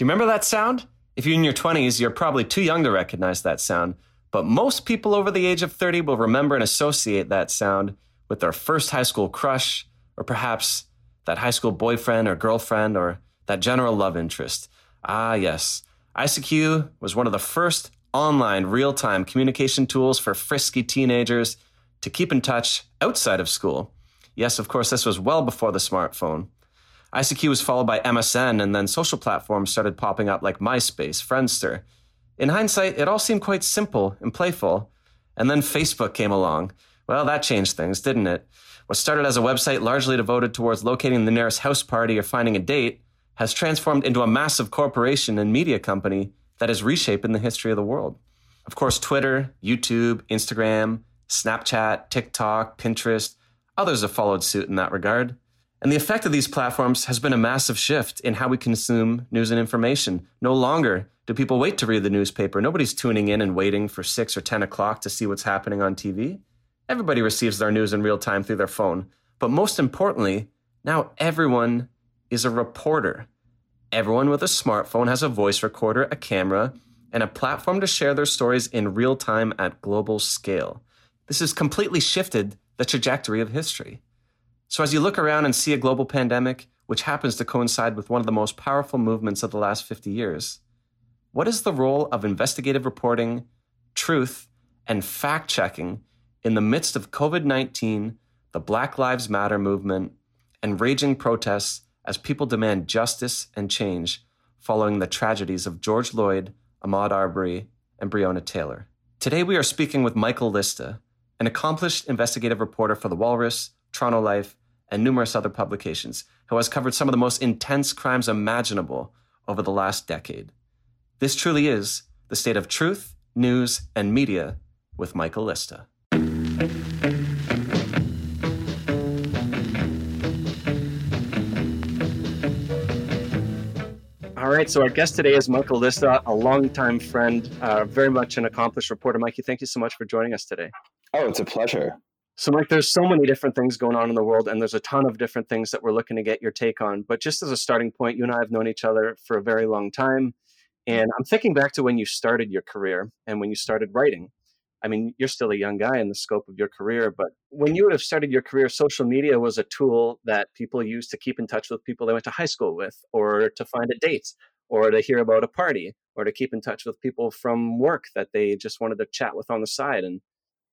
Do you remember that sound? If you're in your 20s, you're probably too young to recognize that sound, but most people over the age of 30 will remember and associate that sound with their first high school crush, or perhaps that high school boyfriend or girlfriend, or that general love interest. Ah, yes. ICQ was one of the first online real time communication tools for frisky teenagers to keep in touch outside of school. Yes, of course, this was well before the smartphone. ICQ was followed by MSN, and then social platforms started popping up like MySpace, Friendster. In hindsight, it all seemed quite simple and playful. And then Facebook came along. Well, that changed things, didn't it? What started as a website largely devoted towards locating the nearest house party or finding a date has transformed into a massive corporation and media company that is reshaping the history of the world. Of course, Twitter, YouTube, Instagram, Snapchat, TikTok, Pinterest, others have followed suit in that regard. And the effect of these platforms has been a massive shift in how we consume news and information. No longer do people wait to read the newspaper. Nobody's tuning in and waiting for 6 or 10 o'clock to see what's happening on TV. Everybody receives their news in real time through their phone. But most importantly, now everyone is a reporter. Everyone with a smartphone has a voice recorder, a camera, and a platform to share their stories in real time at global scale. This has completely shifted the trajectory of history. So, as you look around and see a global pandemic, which happens to coincide with one of the most powerful movements of the last 50 years, what is the role of investigative reporting, truth, and fact checking in the midst of COVID 19, the Black Lives Matter movement, and raging protests as people demand justice and change following the tragedies of George Floyd, Ahmaud Arbery, and Breonna Taylor? Today, we are speaking with Michael Lista, an accomplished investigative reporter for The Walrus, Toronto Life, and numerous other publications, who has covered some of the most intense crimes imaginable over the last decade. This truly is the state of truth, news, and media with Michael Lista. All right, so our guest today is Michael Lista, a longtime friend, uh, very much an accomplished reporter. Mikey, thank you so much for joining us today. Oh, it's a pleasure. So, Mike, there's so many different things going on in the world, and there's a ton of different things that we're looking to get your take on. But just as a starting point, you and I have known each other for a very long time. And I'm thinking back to when you started your career and when you started writing. I mean, you're still a young guy in the scope of your career, but when you would have started your career, social media was a tool that people used to keep in touch with people they went to high school with, or to find a date, or to hear about a party, or to keep in touch with people from work that they just wanted to chat with on the side. And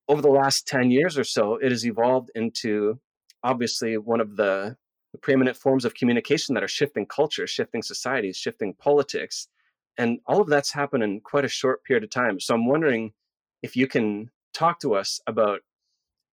over the last 10 years or so, it has evolved into obviously one of the preeminent forms of communication that are shifting culture, shifting societies, shifting politics. And all of that's happened in quite a short period of time. So I'm wondering if you can talk to us about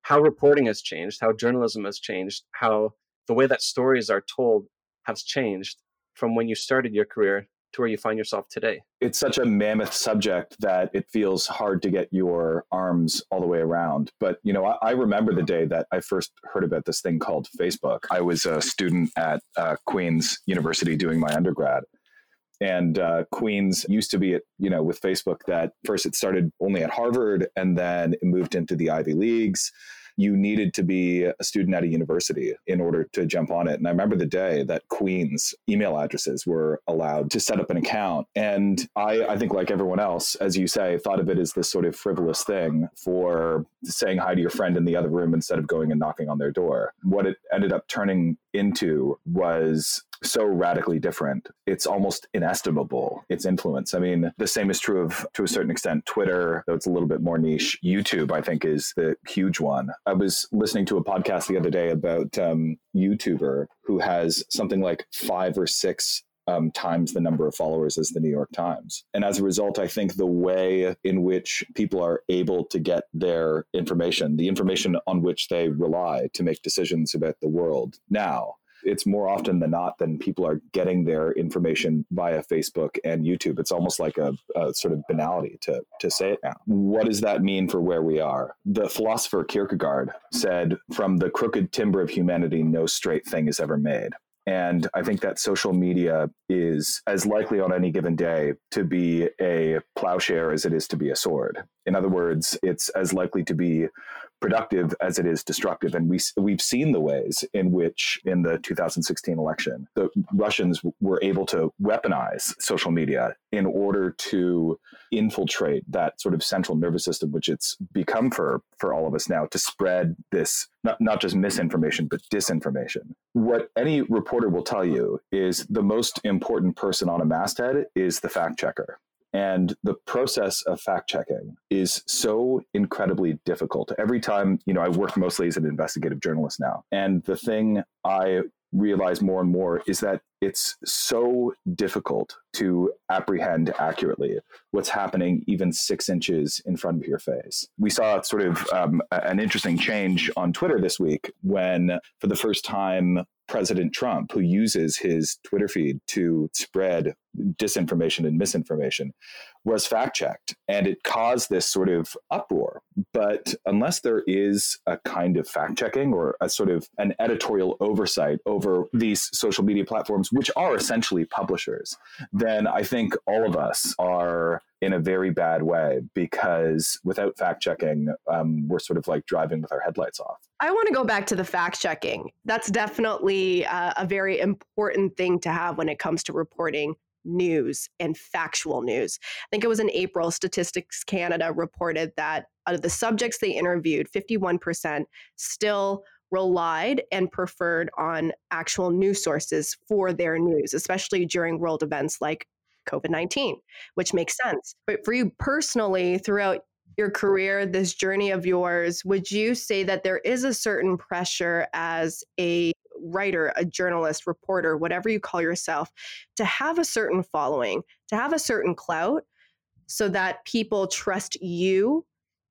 how reporting has changed, how journalism has changed, how the way that stories are told has changed from when you started your career to where you find yourself today? It's such a mammoth subject that it feels hard to get your arms all the way around. But, you know, I, I remember the day that I first heard about this thing called Facebook. I was a student at uh, Queen's University doing my undergrad. And uh, Queens used to be, at, you know, with Facebook that first it started only at Harvard and then it moved into the Ivy Leagues you needed to be a student at a university in order to jump on it. And I remember the day that Queen's email addresses were allowed to set up an account. And I, I think, like everyone else, as you say, thought of it as this sort of frivolous thing for saying hi to your friend in the other room instead of going and knocking on their door. What it ended up turning into was so radically different. It's almost inestimable, its influence. I mean, the same is true of, to a certain extent, Twitter, though it's a little bit more niche. YouTube, I think, is the huge one. I was listening to a podcast the other day about um, YouTuber who has something like five or six um, times the number of followers as the New York Times. And as a result, I think the way in which people are able to get their information, the information on which they rely to make decisions about the world now, it's more often than not than people are getting their information via Facebook and YouTube. It's almost like a, a, sort of banality to, to say it now. What does that mean for where we are? The philosopher Kierkegaard said, From the crooked timber of humanity, no straight thing is ever made. And I think that social media is as likely on any given day to be a plowshare as it is to be a sword. In other words, it's as likely to be productive as it is destructive. And we, we've seen the ways in which, in the 2016 election, the Russians were able to weaponize social media in order to infiltrate that sort of central nervous system, which it's become for, for all of us now, to spread this not, not just misinformation, but disinformation. What any reporter will tell you is the most important person on a masthead is the fact checker. And the process of fact checking is so incredibly difficult. Every time, you know, I work mostly as an investigative journalist now. And the thing I realize more and more is that it's so difficult to apprehend accurately what's happening even six inches in front of your face. We saw sort of um, an interesting change on Twitter this week when, for the first time, President Trump, who uses his Twitter feed to spread disinformation and misinformation, was fact checked. And it caused this sort of uproar. But unless there is a kind of fact checking or a sort of an editorial oversight over these social media platforms, which are essentially publishers, then I think all of us are in a very bad way because without fact checking, um, we're sort of like driving with our headlights off. I want to go back to the fact checking. That's definitely uh, a very important thing to have when it comes to reporting news and factual news. I think it was in April, Statistics Canada reported that out of the subjects they interviewed, 51% still relied and preferred on actual news sources for their news, especially during world events like COVID 19, which makes sense. But for you personally, throughout your career, this journey of yours, would you say that there is a certain pressure as a writer, a journalist, reporter, whatever you call yourself, to have a certain following, to have a certain clout so that people trust you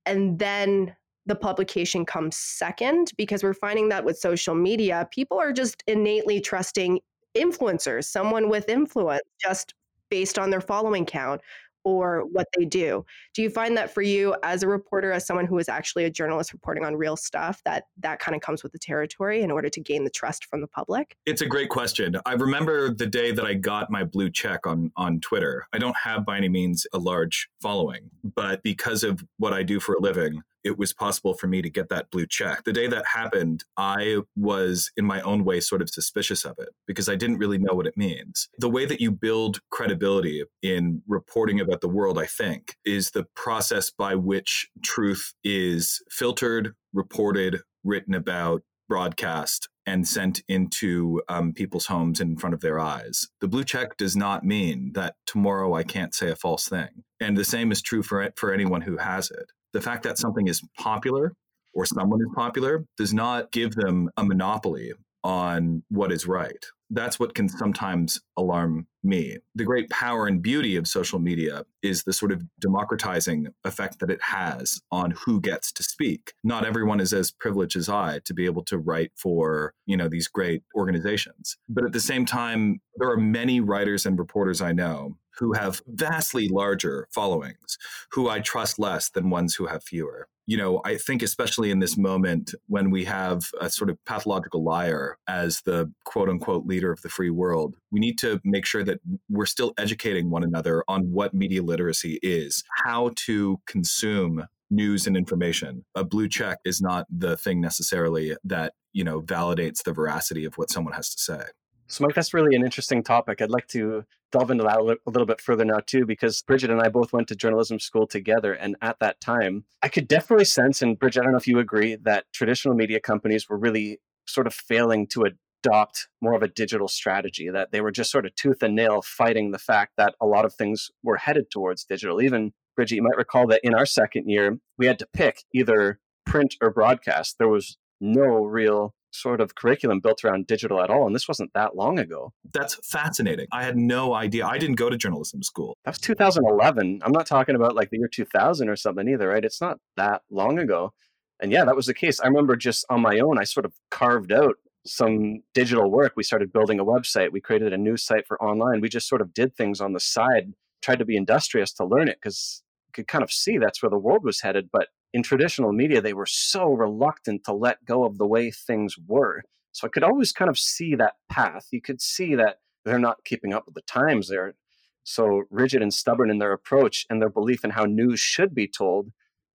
and then the publication comes second because we're finding that with social media people are just innately trusting influencers someone with influence just based on their following count or what they do. Do you find that for you as a reporter, as someone who is actually a journalist reporting on real stuff, that that kind of comes with the territory in order to gain the trust from the public? It's a great question. I remember the day that I got my blue check on on Twitter. I don't have by any means a large following, but because of what I do for a living, it was possible for me to get that blue check. The day that happened, I was in my own way sort of suspicious of it because I didn't really know what it means. The way that you build credibility in reporting about the world, I think, is the process by which truth is filtered, reported, written about, broadcast, and sent into um, people's homes in front of their eyes. The blue check does not mean that tomorrow I can't say a false thing. And the same is true for, for anyone who has it the fact that something is popular or someone is popular does not give them a monopoly on what is right. That's what can sometimes alarm me. The great power and beauty of social media is the sort of democratizing effect that it has on who gets to speak. Not everyone is as privileged as I to be able to write for, you know, these great organizations. But at the same time, there are many writers and reporters I know who have vastly larger followings, who I trust less than ones who have fewer. You know, I think especially in this moment when we have a sort of pathological liar as the quote unquote leader of the free world, we need to make sure that we're still educating one another on what media literacy is, how to consume news and information. A blue check is not the thing necessarily that, you know, validates the veracity of what someone has to say. So, Mike, that's really an interesting topic. I'd like to delve into that a little bit further now, too, because Bridget and I both went to journalism school together. And at that time, I could definitely sense, and Bridget, I don't know if you agree, that traditional media companies were really sort of failing to adopt more of a digital strategy, that they were just sort of tooth and nail fighting the fact that a lot of things were headed towards digital. Even, Bridget, you might recall that in our second year, we had to pick either print or broadcast. There was no real sort of curriculum built around digital at all. And this wasn't that long ago. That's fascinating. I had no idea. I didn't go to journalism school. That was 2011. I'm not talking about like the year 2000 or something either, right? It's not that long ago. And yeah, that was the case. I remember just on my own, I sort of carved out some digital work. We started building a website. We created a news site for online. We just sort of did things on the side, tried to be industrious to learn it because could kind of see that's where the world was headed. But in traditional media, they were so reluctant to let go of the way things were. So I could always kind of see that path. You could see that they're not keeping up with the times. They're so rigid and stubborn in their approach and their belief in how news should be told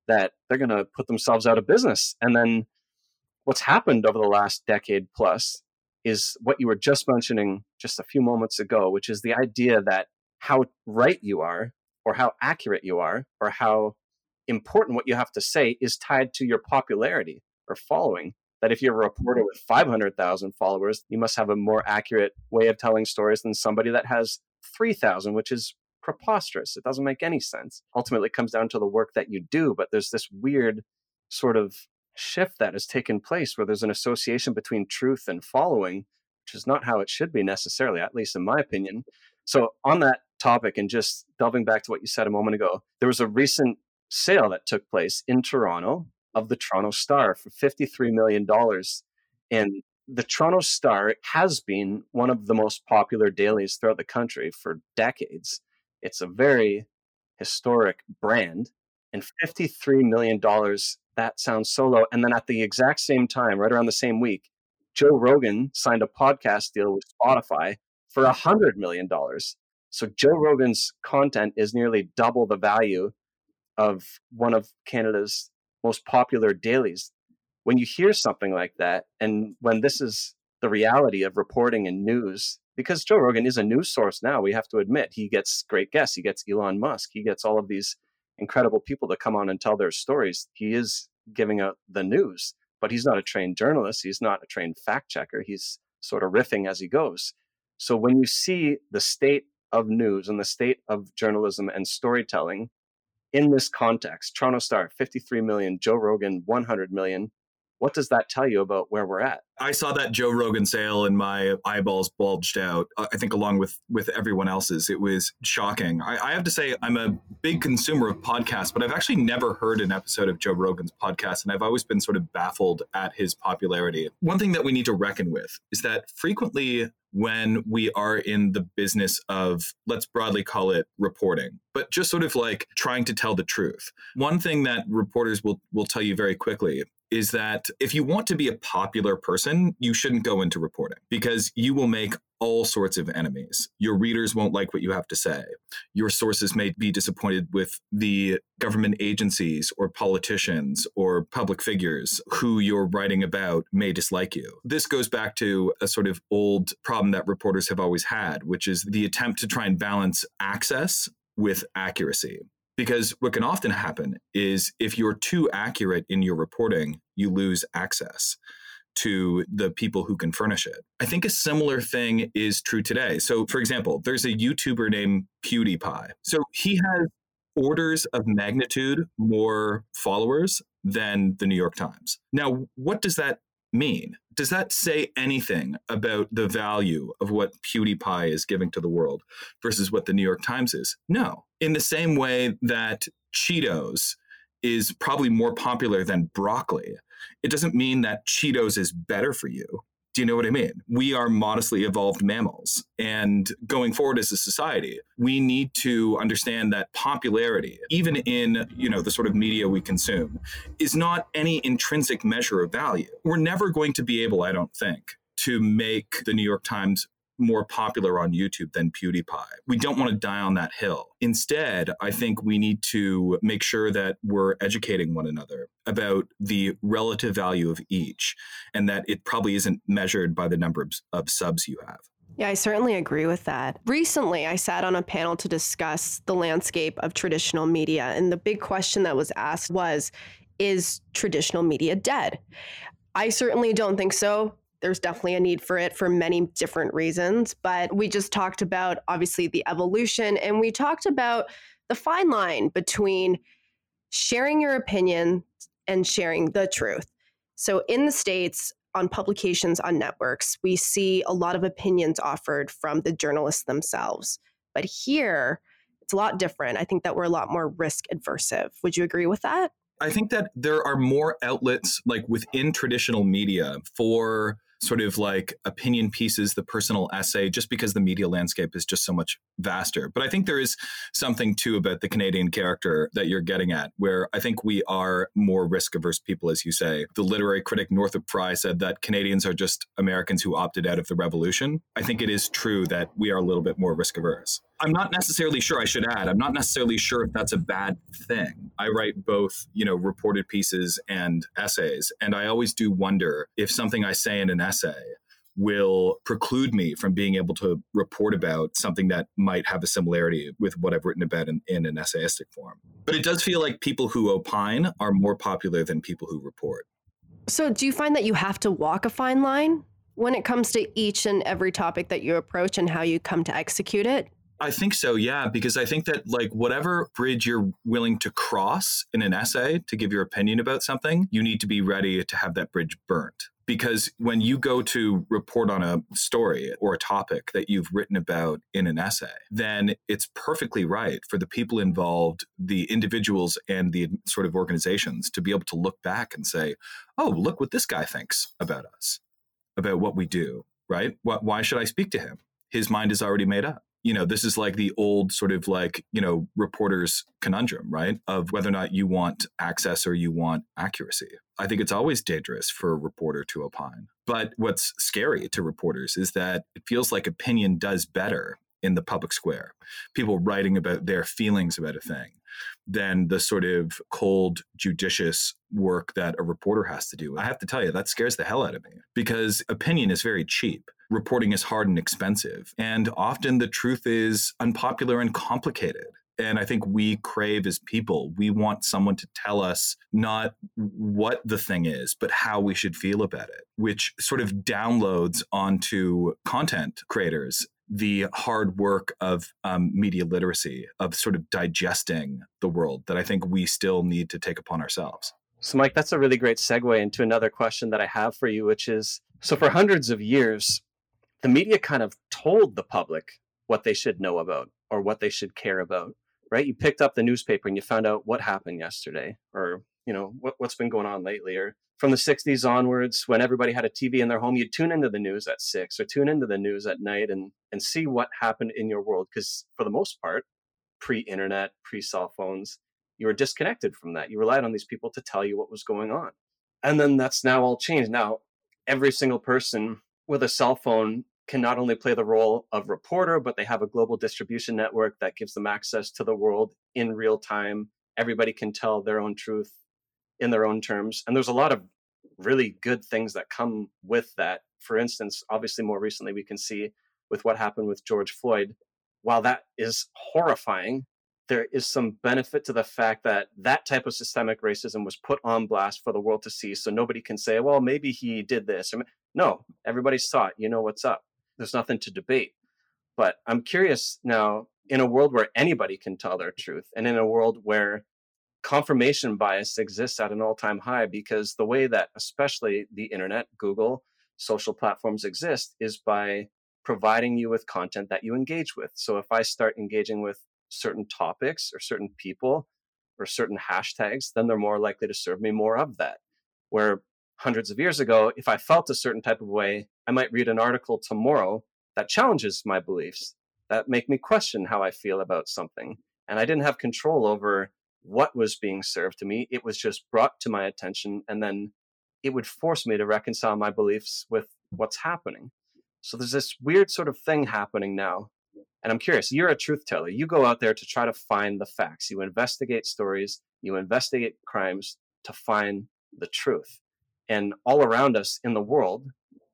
that they're going to put themselves out of business. And then what's happened over the last decade plus is what you were just mentioning just a few moments ago, which is the idea that how right you are, or how accurate you are, or how important what you have to say is tied to your popularity or following. That if you're a reporter mm-hmm. with 500,000 followers, you must have a more accurate way of telling stories than somebody that has 3,000, which is preposterous. It doesn't make any sense. Ultimately, it comes down to the work that you do, but there's this weird sort of shift that has taken place where there's an association between truth and following, which is not how it should be necessarily, at least in my opinion. So, on that topic, and just delving back to what you said a moment ago, there was a recent sale that took place in Toronto of the Toronto Star for $53 million. And the Toronto Star has been one of the most popular dailies throughout the country for decades. It's a very historic brand. And $53 million, that sounds so low. And then at the exact same time, right around the same week, Joe Rogan signed a podcast deal with Spotify for $100 million. So Joe Rogan's content is nearly double the value of one of Canada's most popular dailies. When you hear something like that, and when this is the reality of reporting and news, because Joe Rogan is a news source now, we have to admit he gets great guests. He gets Elon Musk. He gets all of these incredible people to come on and tell their stories. He is giving out the news, but he's not a trained journalist. He's not a trained fact checker. He's sort of riffing as he goes. So when you see the state of news and the state of journalism and storytelling in this context, Toronto Star, 53 million, Joe Rogan, 100 million. What does that tell you about where we're at? I saw that Joe Rogan sale and my eyeballs bulged out. Uh, I think along with with everyone else's, it was shocking. I, I have to say, I'm a big consumer of podcasts, but I've actually never heard an episode of Joe Rogan's podcast, and I've always been sort of baffled at his popularity. One thing that we need to reckon with is that frequently when we are in the business of, let's broadly call it reporting, but just sort of like trying to tell the truth. One thing that reporters will, will tell you very quickly is that if you want to be a popular person, you shouldn't go into reporting because you will make all sorts of enemies. Your readers won't like what you have to say. Your sources may be disappointed with the government agencies or politicians or public figures who you're writing about may dislike you. This goes back to a sort of old problem that reporters have always had, which is the attempt to try and balance access with accuracy. Because what can often happen is if you're too accurate in your reporting, you lose access to the people who can furnish it. I think a similar thing is true today. So, for example, there's a YouTuber named PewDiePie. So he has orders of magnitude more followers than the New York Times. Now, what does that mean? Does that say anything about the value of what PewDiePie is giving to the world versus what the New York Times is? No. In the same way that Cheetos is probably more popular than broccoli, it doesn't mean that Cheetos is better for you. Do you know what I mean? We are modestly evolved mammals. And going forward as a society, we need to understand that popularity, even in, you know, the sort of media we consume, is not any intrinsic measure of value. We're never going to be able, I don't think, to make the New York Times more popular on YouTube than PewDiePie. We don't want to die on that hill. Instead, I think we need to make sure that we're educating one another about the relative value of each and that it probably isn't measured by the number of, of subs you have. Yeah, I certainly agree with that. Recently, I sat on a panel to discuss the landscape of traditional media, and the big question that was asked was Is traditional media dead? I certainly don't think so there's definitely a need for it for many different reasons. But we just talked about obviously the evolution and we talked about the fine line between sharing your opinion and sharing the truth. So in the States, on publications on networks, we see a lot of opinions offered from the journalists themselves. But here, it's a lot different. I think that we're a lot more risk adversive. Would you agree with that? I think that there are more outlets like within traditional media for sort of like opinion pieces, the personal essay, just because the media landscape is just so much vaster. But I think there is something too about the Canadian character that you're getting at, where I think we are more risk averse people, as you say. The literary critic Northrop Frye said that Canadians are just Americans who opted out of the revolution. I think it is true that we are a little bit more risk averse. I'm not necessarily sure. I should add, I'm not necessarily sure if that's a bad thing. I write both, you know, reported pieces and essays, and I always do wonder if something I say in an essay will preclude me from being able to report about something that might have a similarity with what I've written about in, in an essayistic form. But it does feel like people who opine are more popular than people who report. So, do you find that you have to walk a fine line when it comes to each and every topic that you approach and how you come to execute it? I think so, yeah, because I think that like whatever bridge you're willing to cross in an essay to give your opinion about something, you need to be ready to have that bridge burnt. Because when you go to report on a story or a topic that you've written about in an essay, then it's perfectly right for the people involved, the individuals and the sort of organizations to be able to look back and say, oh, look what this guy thinks about us, about what we do, right? Why should I speak to him? His mind is already made up you know, this is like the old sort of like, you know, reporter's conundrum, right? Of whether or not you want access or you want accuracy. I think it's always dangerous for a reporter to opine. But what's scary to reporters is that it feels like opinion does better in the public square. People writing about their feelings about a thing than the sort of cold, judicious work that a reporter has to do. I have to tell you, that scares the hell out of me because opinion is very cheap reporting is hard and expensive. And often the truth is unpopular and complicated. And I think we crave as people, we want someone to tell us not what the thing is, but how we should feel about it, which sort of downloads onto content creators the hard work of um, media literacy, of sort of digesting the world that I think we still need to take upon ourselves. So, Mike, that's a really great segue into another question that I have for you, which is so for hundreds of years, the media kind of told the public what they should know about or what they should care about right? You picked up the newspaper and you found out what happened yesterday or you know what, what's been going on lately or from the 60s onwards when everybody had a tv in their home you'd tune into the news at six or tune into the news at night and and see what happened in your world because for the most part pre-internet pre-cell phones you were disconnected from that. You relied on these people to tell you what was going on. And then that's now all changed. Now every single person with a cell phone can not only play the role of reporter, but they have a global distribution network that gives them access to the world in real time. Everybody can tell their own truth in their own terms. And there's a lot of really good things that come with that. For instance, obviously, more recently, we can see with what happened with George Floyd, while that is horrifying, there is some benefit to the fact that that type of systemic racism was put on blast for the world to see. So nobody can say, well, maybe he did this. No, everybody saw it. You know what's up. There's nothing to debate. But I'm curious now, in a world where anybody can tell their truth, and in a world where confirmation bias exists at an all time high, because the way that, especially the internet, Google, social platforms exist is by providing you with content that you engage with. So if I start engaging with certain topics or certain people or certain hashtags, then they're more likely to serve me more of that. Where hundreds of years ago, if I felt a certain type of way, I might read an article tomorrow that challenges my beliefs, that make me question how I feel about something. And I didn't have control over what was being served to me. It was just brought to my attention, and then it would force me to reconcile my beliefs with what's happening. So there's this weird sort of thing happening now and I'm curious, you're a truth teller. You go out there to try to find the facts. You investigate stories, you investigate crimes to find the truth. And all around us in the world,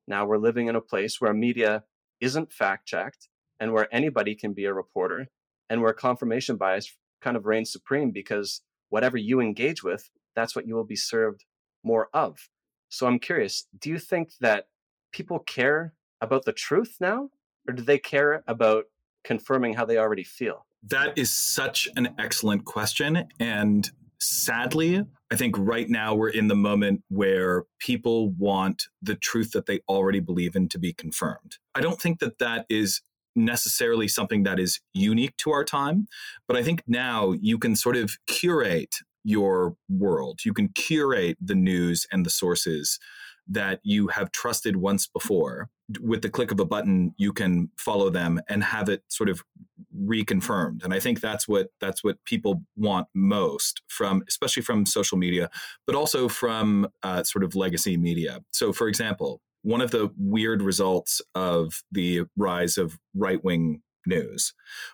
now we're living in a place where media isn't fact checked and where anybody can be a reporter and where confirmation bias kind of reigns supreme because whatever you engage with, that's what you will be served more of. So I'm curious, do you think that people care about the truth now? Or do they care about confirming how they already feel? That is such an excellent question. And sadly, I think right now we're in the moment where people want the truth that they already believe in to be confirmed. I don't think that that is necessarily something that is unique to our time, but I think now you can sort of curate your world. You can curate the news and the sources that you have trusted once before with the click of a button you can follow them and have it sort of reconfirmed and i think that's what that's what people want most from especially from social media but also from uh, sort of legacy media so for example one of the weird results of the rise of right-wing news,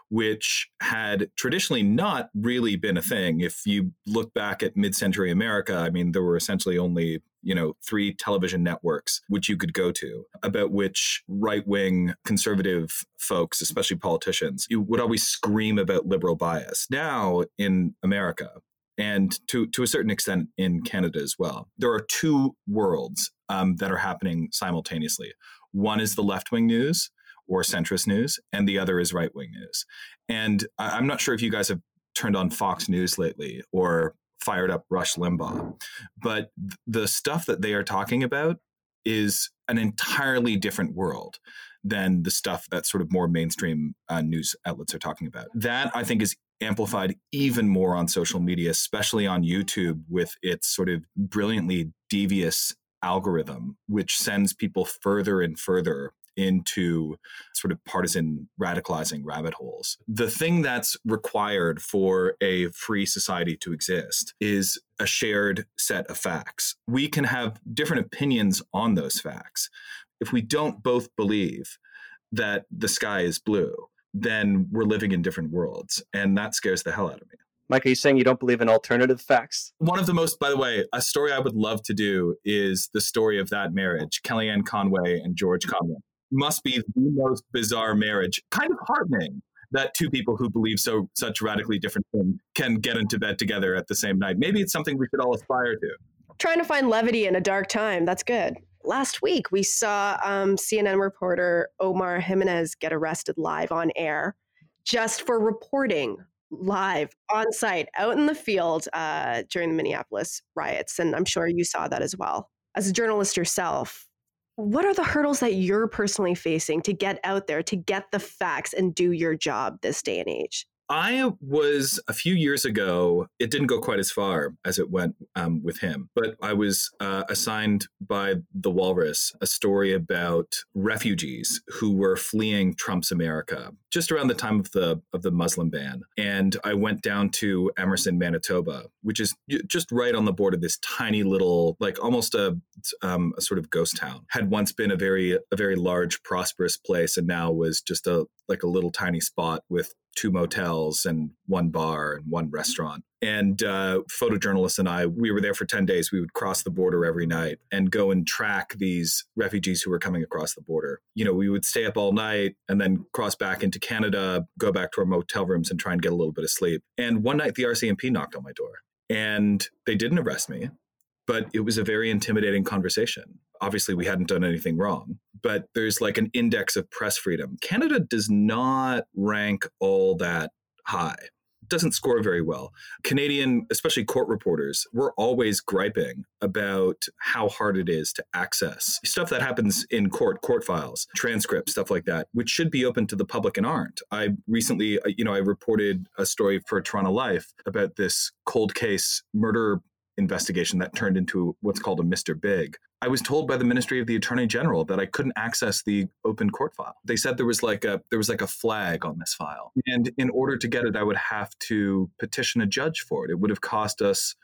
which had traditionally not really been a thing. If you look back at mid century America, I mean, there were essentially only you know, three television networks which you could go to about which right wing conservative folks, especially politicians, you would always scream about liberal bias. Now in America, and to, to a certain extent in Canada as well, there are two worlds um, that are happening simultaneously. One is the left wing news, or centrist news, and the other is right wing news. And I'm not sure if you guys have turned on Fox News lately or fired up Rush Limbaugh, but the stuff that they are talking about is an entirely different world than the stuff that sort of more mainstream uh, news outlets are talking about. That I think is amplified even more on social media, especially on YouTube with its sort of brilliantly devious algorithm, which sends people further and further into sort of partisan radicalizing rabbit holes. The thing that's required for a free society to exist is a shared set of facts. We can have different opinions on those facts. If we don't both believe that the sky is blue, then we're living in different worlds. And that scares the hell out of me. Mike, are you saying you don't believe in alternative facts? One of the most, by the way, a story I would love to do is the story of that marriage, Kellyanne Conway and George Conway must be the most bizarre marriage. Kind of heartening that two people who believe so such radically different things can get into bed together at the same night. Maybe it's something we should all aspire to. Trying to find levity in a dark time. That's good. Last week, we saw um, CNN reporter Omar Jimenez get arrested live on air just for reporting live on site out in the field uh, during the Minneapolis riots. And I'm sure you saw that as well. As a journalist yourself, what are the hurdles that you're personally facing to get out there, to get the facts and do your job this day and age? I was a few years ago, it didn't go quite as far as it went um, with him, but I was uh, assigned by the Walrus a story about refugees who were fleeing Trump's America just around the time of the of the Muslim ban. And I went down to Emerson, Manitoba, which is just right on the border, of this tiny little, like almost a, um, a sort of ghost town. Had once been a very a very large, prosperous place, and now was just a like a little tiny spot with two motels and one bar and one restaurant. And uh, photojournalists and I, we were there for 10 days. We would cross the border every night and go and track these refugees who were coming across the border. You know, we would stay up all night and then cross back into Canada, go back to our motel rooms and try and get a little bit of sleep. And one night the RCMP knocked on my door and they didn't arrest me, but it was a very intimidating conversation obviously we hadn't done anything wrong but there's like an index of press freedom canada does not rank all that high doesn't score very well. Canadian, especially court reporters, we're always griping about how hard it is to access stuff that happens in court, court files, transcripts, stuff like that, which should be open to the public and aren't. I recently, you know, I reported a story for Toronto Life about this cold case murder investigation that turned into what's called a Mr. Big. I was told by the Ministry of the Attorney General that I couldn't access the open court file. They said there was like a there was like a flag on this file. And in order to get it, I would have to petition a judge for it. It would have cost us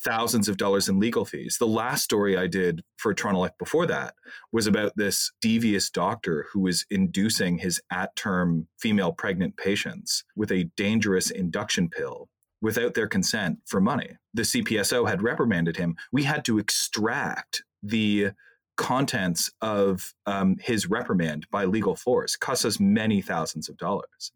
thousands of dollars in legal fees. The last story I did for Toronto Life before that was about this devious doctor who was inducing his at term female pregnant patients with a dangerous induction pill without their consent for money. The CPSO had reprimanded him. We had to extract the contents of um, his reprimand by legal force. Costs us many thousands of dollars.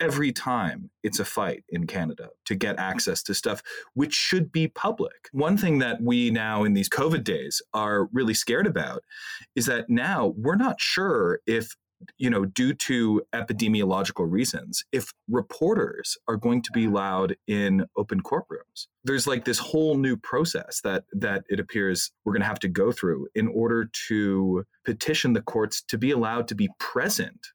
Every time it's a fight in Canada to get access to stuff which should be public. One thing that we now in these COVID days are really scared about is that now we're not sure if you know, due to epidemiological reasons, if reporters are going to be uh-huh. allowed in open courtrooms, there's like this whole new process that that it appears we're going to have to go through in order to petition the courts to be allowed to be present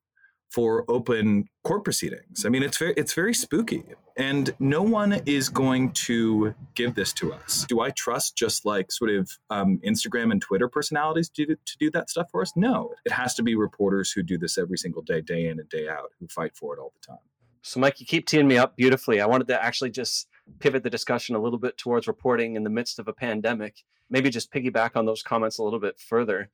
for open court proceedings. I mean, it's very it's very spooky, and no one is going to give this to us. Do I trust just like sort of um, Instagram and Twitter personalities to to do that stuff for us? No, it has to be reporters who do this every single day, day in and day out, who fight for it all the time. So, Mike, you keep teeing me up beautifully. I wanted to actually just pivot the discussion a little bit towards reporting in the midst of a pandemic. Maybe just piggyback on those comments a little bit further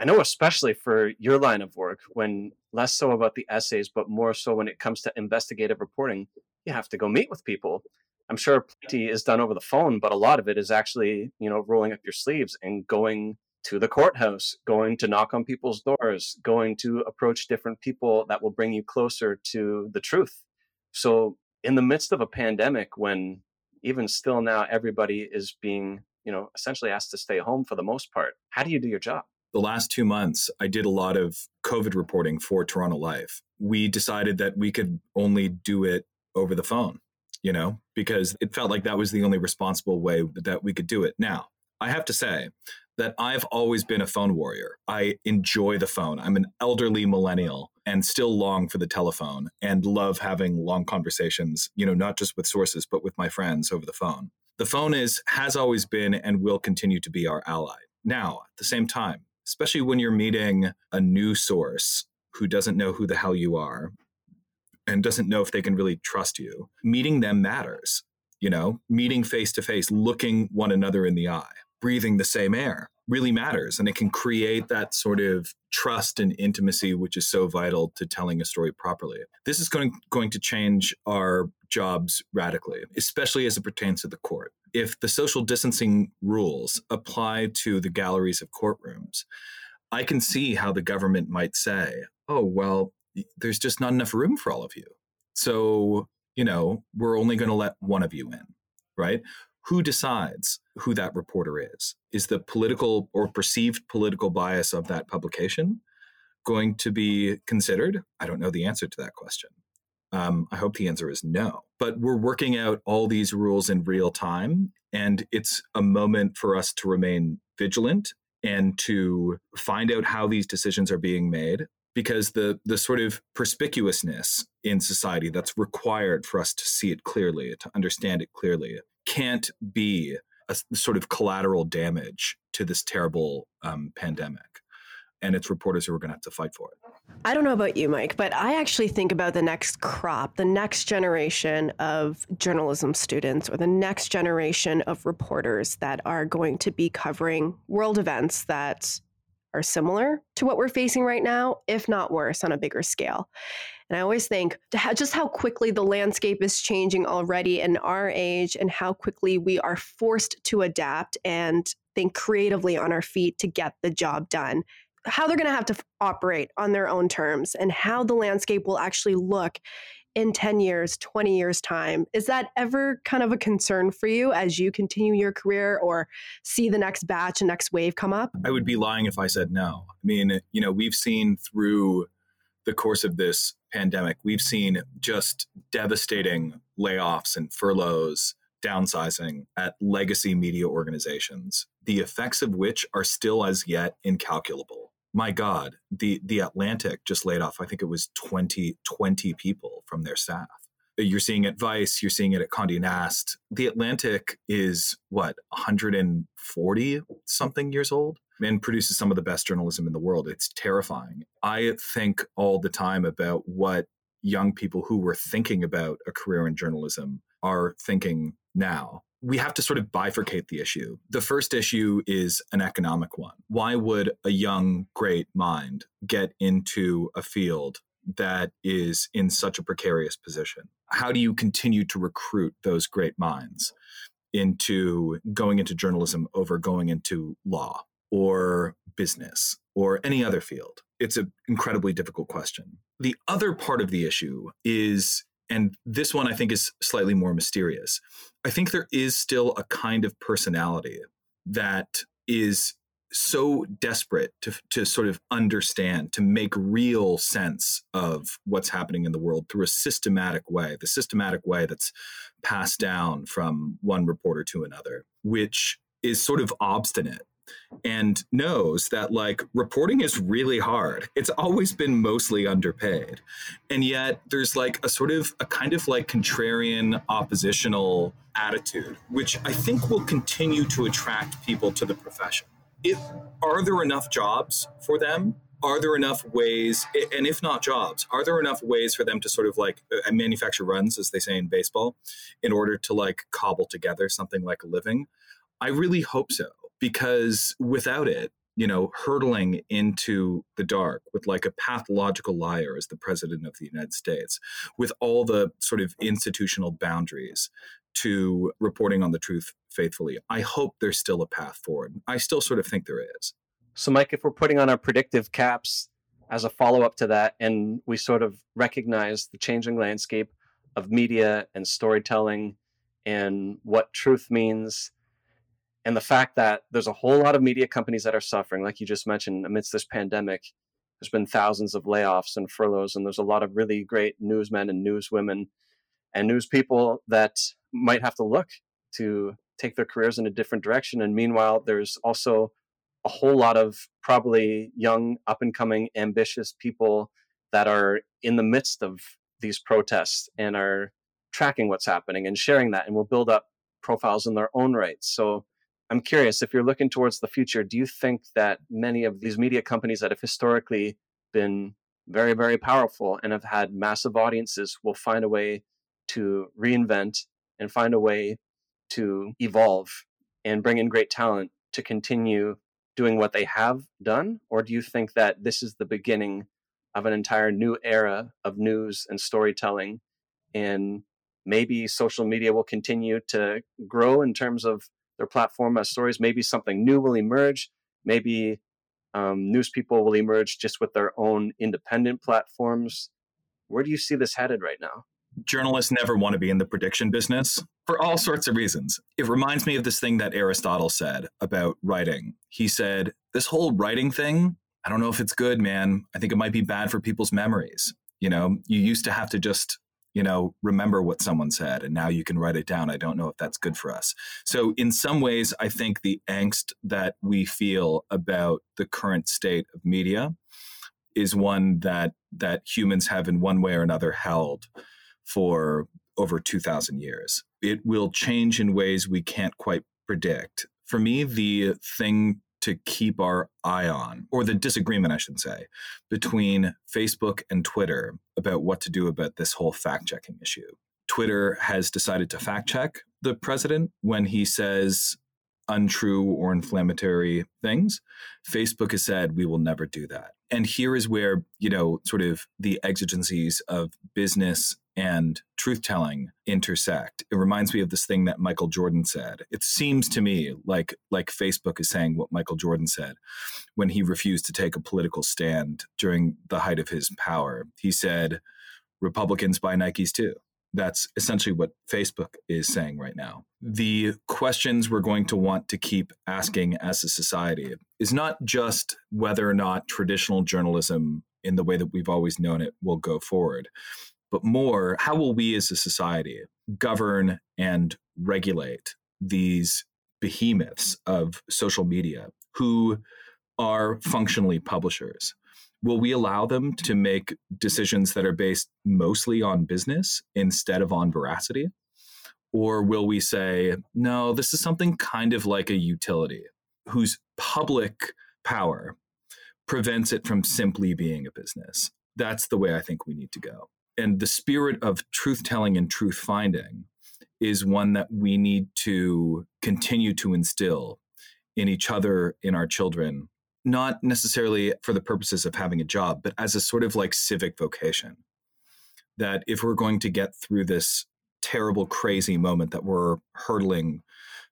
I know, especially for your line of work, when less so about the essays, but more so when it comes to investigative reporting, you have to go meet with people. I'm sure plenty is done over the phone, but a lot of it is actually, you know, rolling up your sleeves and going to the courthouse, going to knock on people's doors, going to approach different people that will bring you closer to the truth. So, in the midst of a pandemic, when even still now everybody is being, you know, essentially asked to stay home for the most part, how do you do your job? The last two months, I did a lot of COVID reporting for Toronto Life. We decided that we could only do it over the phone, you know, because it felt like that was the only responsible way that we could do it. Now, I have to say that I've always been a phone warrior. I enjoy the phone. I'm an elderly millennial and still long for the telephone and love having long conversations, you know, not just with sources, but with my friends over the phone. The phone is has always been and will continue to be our ally. Now, at the same time, especially when you're meeting a new source who doesn't know who the hell you are and doesn't know if they can really trust you, meeting them matters. You know, meeting face to face, looking one another in the eye breathing the same air really matters and it can create that sort of trust and intimacy which is so vital to telling a story properly this is going, going to change our jobs radically especially as it pertains to the court if the social distancing rules apply to the galleries of courtrooms i can see how the government might say oh well there's just not enough room for all of you so you know we're only going to let one of you in right who decides who that reporter is? Is the political or perceived political bias of that publication going to be considered? I don't know the answer to that question. Um, I hope the answer is no. But we're working out all these rules in real time, and it's a moment for us to remain vigilant and to find out how these decisions are being made because the the sort of perspicuousness in society that's required for us to see it clearly to understand it clearly can't be a sort of collateral damage to this terrible um, pandemic. And it's reporters who are going to have to fight for it. I don't know about you, Mike, but I actually think about the next crop, the next generation of journalism students, or the next generation of reporters that are going to be covering world events that are similar to what we're facing right now, if not worse, on a bigger scale. And I always think just how quickly the landscape is changing already in our age and how quickly we are forced to adapt and think creatively on our feet to get the job done. How they're going to have to operate on their own terms and how the landscape will actually look in 10 years, 20 years' time. Is that ever kind of a concern for you as you continue your career or see the next batch and next wave come up? I would be lying if I said no. I mean, you know, we've seen through the course of this pandemic, we've seen just devastating layoffs and furloughs, downsizing at legacy media organizations, the effects of which are still as yet incalculable. My God, the, the Atlantic just laid off, I think it was 20, 20 people from their staff. You're seeing it at Vice, you're seeing it at Condé Nast. The Atlantic is what, 140 something years old? and produces some of the best journalism in the world. It's terrifying. I think all the time about what young people who were thinking about a career in journalism are thinking now. We have to sort of bifurcate the issue. The first issue is an economic one. Why would a young, great mind get into a field that is in such a precarious position? How do you continue to recruit those great minds into going into journalism over going into law? or business or any other field? It's an incredibly difficult question. The other part of the issue is, and this one I think is slightly more mysterious. I think there is still a kind of personality that is so desperate to, to sort of understand, to make real sense of what's happening in the world through a systematic way, the systematic way that's passed down from one reporter to another, which is sort of obstinate and knows that like reporting is really hard. It's always been mostly underpaid. And yet there's like a sort of a kind of like contrarian oppositional attitude, which I think will continue to attract people to the profession. If are there enough jobs for them? Are there enough ways, and if not jobs, are there enough ways for them to sort of like uh, manufacture runs, as they say in baseball, in order to like cobble together something like a living? I really hope so because without it, you know, hurtling into the dark with like a pathological liar as the president of the United States, with all the sort of institutional boundaries to reporting on the truth faithfully. I hope there's still a path forward. I still sort of think there is. So, Mike, if we're putting on our predictive caps as a follow up to that, and we sort of recognize the changing landscape of media and storytelling and what truth means, and the fact that there's a whole lot of media companies that are suffering, like you just mentioned, amidst this pandemic. There's been thousands of layoffs and furloughs, and there's a lot of really great newsmen and newswomen and news people that might have to look to take their careers in a different direction. And meanwhile, there's also a whole lot of probably young, up and coming, ambitious people that are in the midst of these protests and are tracking what's happening and sharing that and will build up profiles in their own right. So I'm curious if you're looking towards the future, do you think that many of these media companies that have historically been very, very powerful and have had massive audiences will find a way to reinvent and find a way to evolve and bring in great talent to continue doing what they have done? Or do you think that this is the beginning of an entire new era of news and storytelling? And maybe social media will continue to grow in terms of their platform as stories. Maybe something new will emerge. Maybe um, news people will emerge just with their own independent platforms. Where do you see this headed right now? journalists never want to be in the prediction business for all sorts of reasons. It reminds me of this thing that Aristotle said about writing. He said, This whole writing thing, I don't know if it's good, man. I think it might be bad for people's memories. You know, you used to have to just, you know, remember what someone said, and now you can write it down. I don't know if that's good for us. So, in some ways, I think the angst that we feel about the current state of media is one that that humans have in one way or another held for over 2,000 years. It will change in ways we can't quite predict. For me, the thing to keep our eye on, or the disagreement, I should say, between Facebook and Twitter about what to do about this whole fact checking issue. Twitter has decided to fact check the president when he says untrue or inflammatory things. Facebook has said we will never do that. And here is where, you know, sort of the exigencies of business and truth telling intersect. It reminds me of this thing that Michael Jordan said. It seems to me like like Facebook is saying what Michael Jordan said when he refused to take a political stand during the height of his power. He said Republicans buy Nikes too. That's essentially what Facebook is saying right now. The questions we're going to want to keep asking as a society is not just whether or not traditional journalism in the way that we've always known it will go forward but more how will we as a society govern and regulate these behemoths of social media who are functionally publishers? Will we allow them to make decisions that are based mostly on business instead of on veracity? Or will we say, no, this is something kind of like a utility whose public power prevents it from simply being a business? That's the way I think we need to go and the spirit of truth telling and truth finding is one that we need to continue to instill in each other, in our children, not necessarily for the purposes of having a job, but as a sort of like civic vocation. That if we're going to get through this terrible, crazy moment that we're hurtling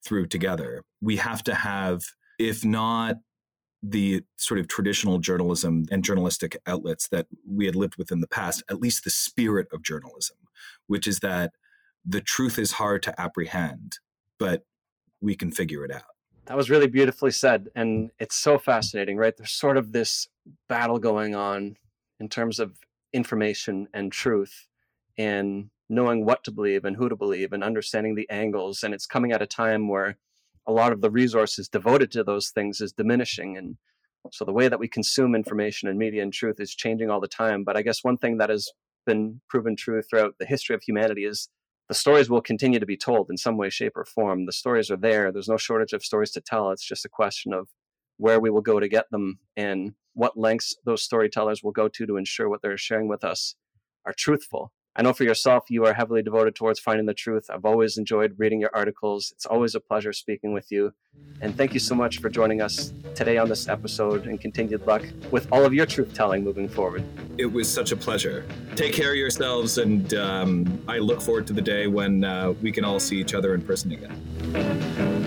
through together, we have to have, if not the sort of traditional journalism and journalistic outlets that we had lived with in the past, at least the spirit of journalism, which is that the truth is hard to apprehend, but we can figure it out. That was really beautifully said. And it's so fascinating, right? There's sort of this battle going on in terms of information and truth and knowing what to believe and who to believe and understanding the angles. And it's coming at a time where a lot of the resources devoted to those things is diminishing and so the way that we consume information and media and truth is changing all the time but i guess one thing that has been proven true throughout the history of humanity is the stories will continue to be told in some way shape or form. The stories are there. There's no shortage of stories to tell. It's just a question of where we will go to get them and what lengths those storytellers will go to to ensure what they're sharing with us are truthful I know for yourself, you are heavily devoted towards finding the truth. I've always enjoyed reading your articles. It's always a pleasure speaking with you. And thank you so much for joining us today on this episode and continued luck with all of your truth telling moving forward. It was such a pleasure. Take care of yourselves, and um, I look forward to the day when uh, we can all see each other in person again.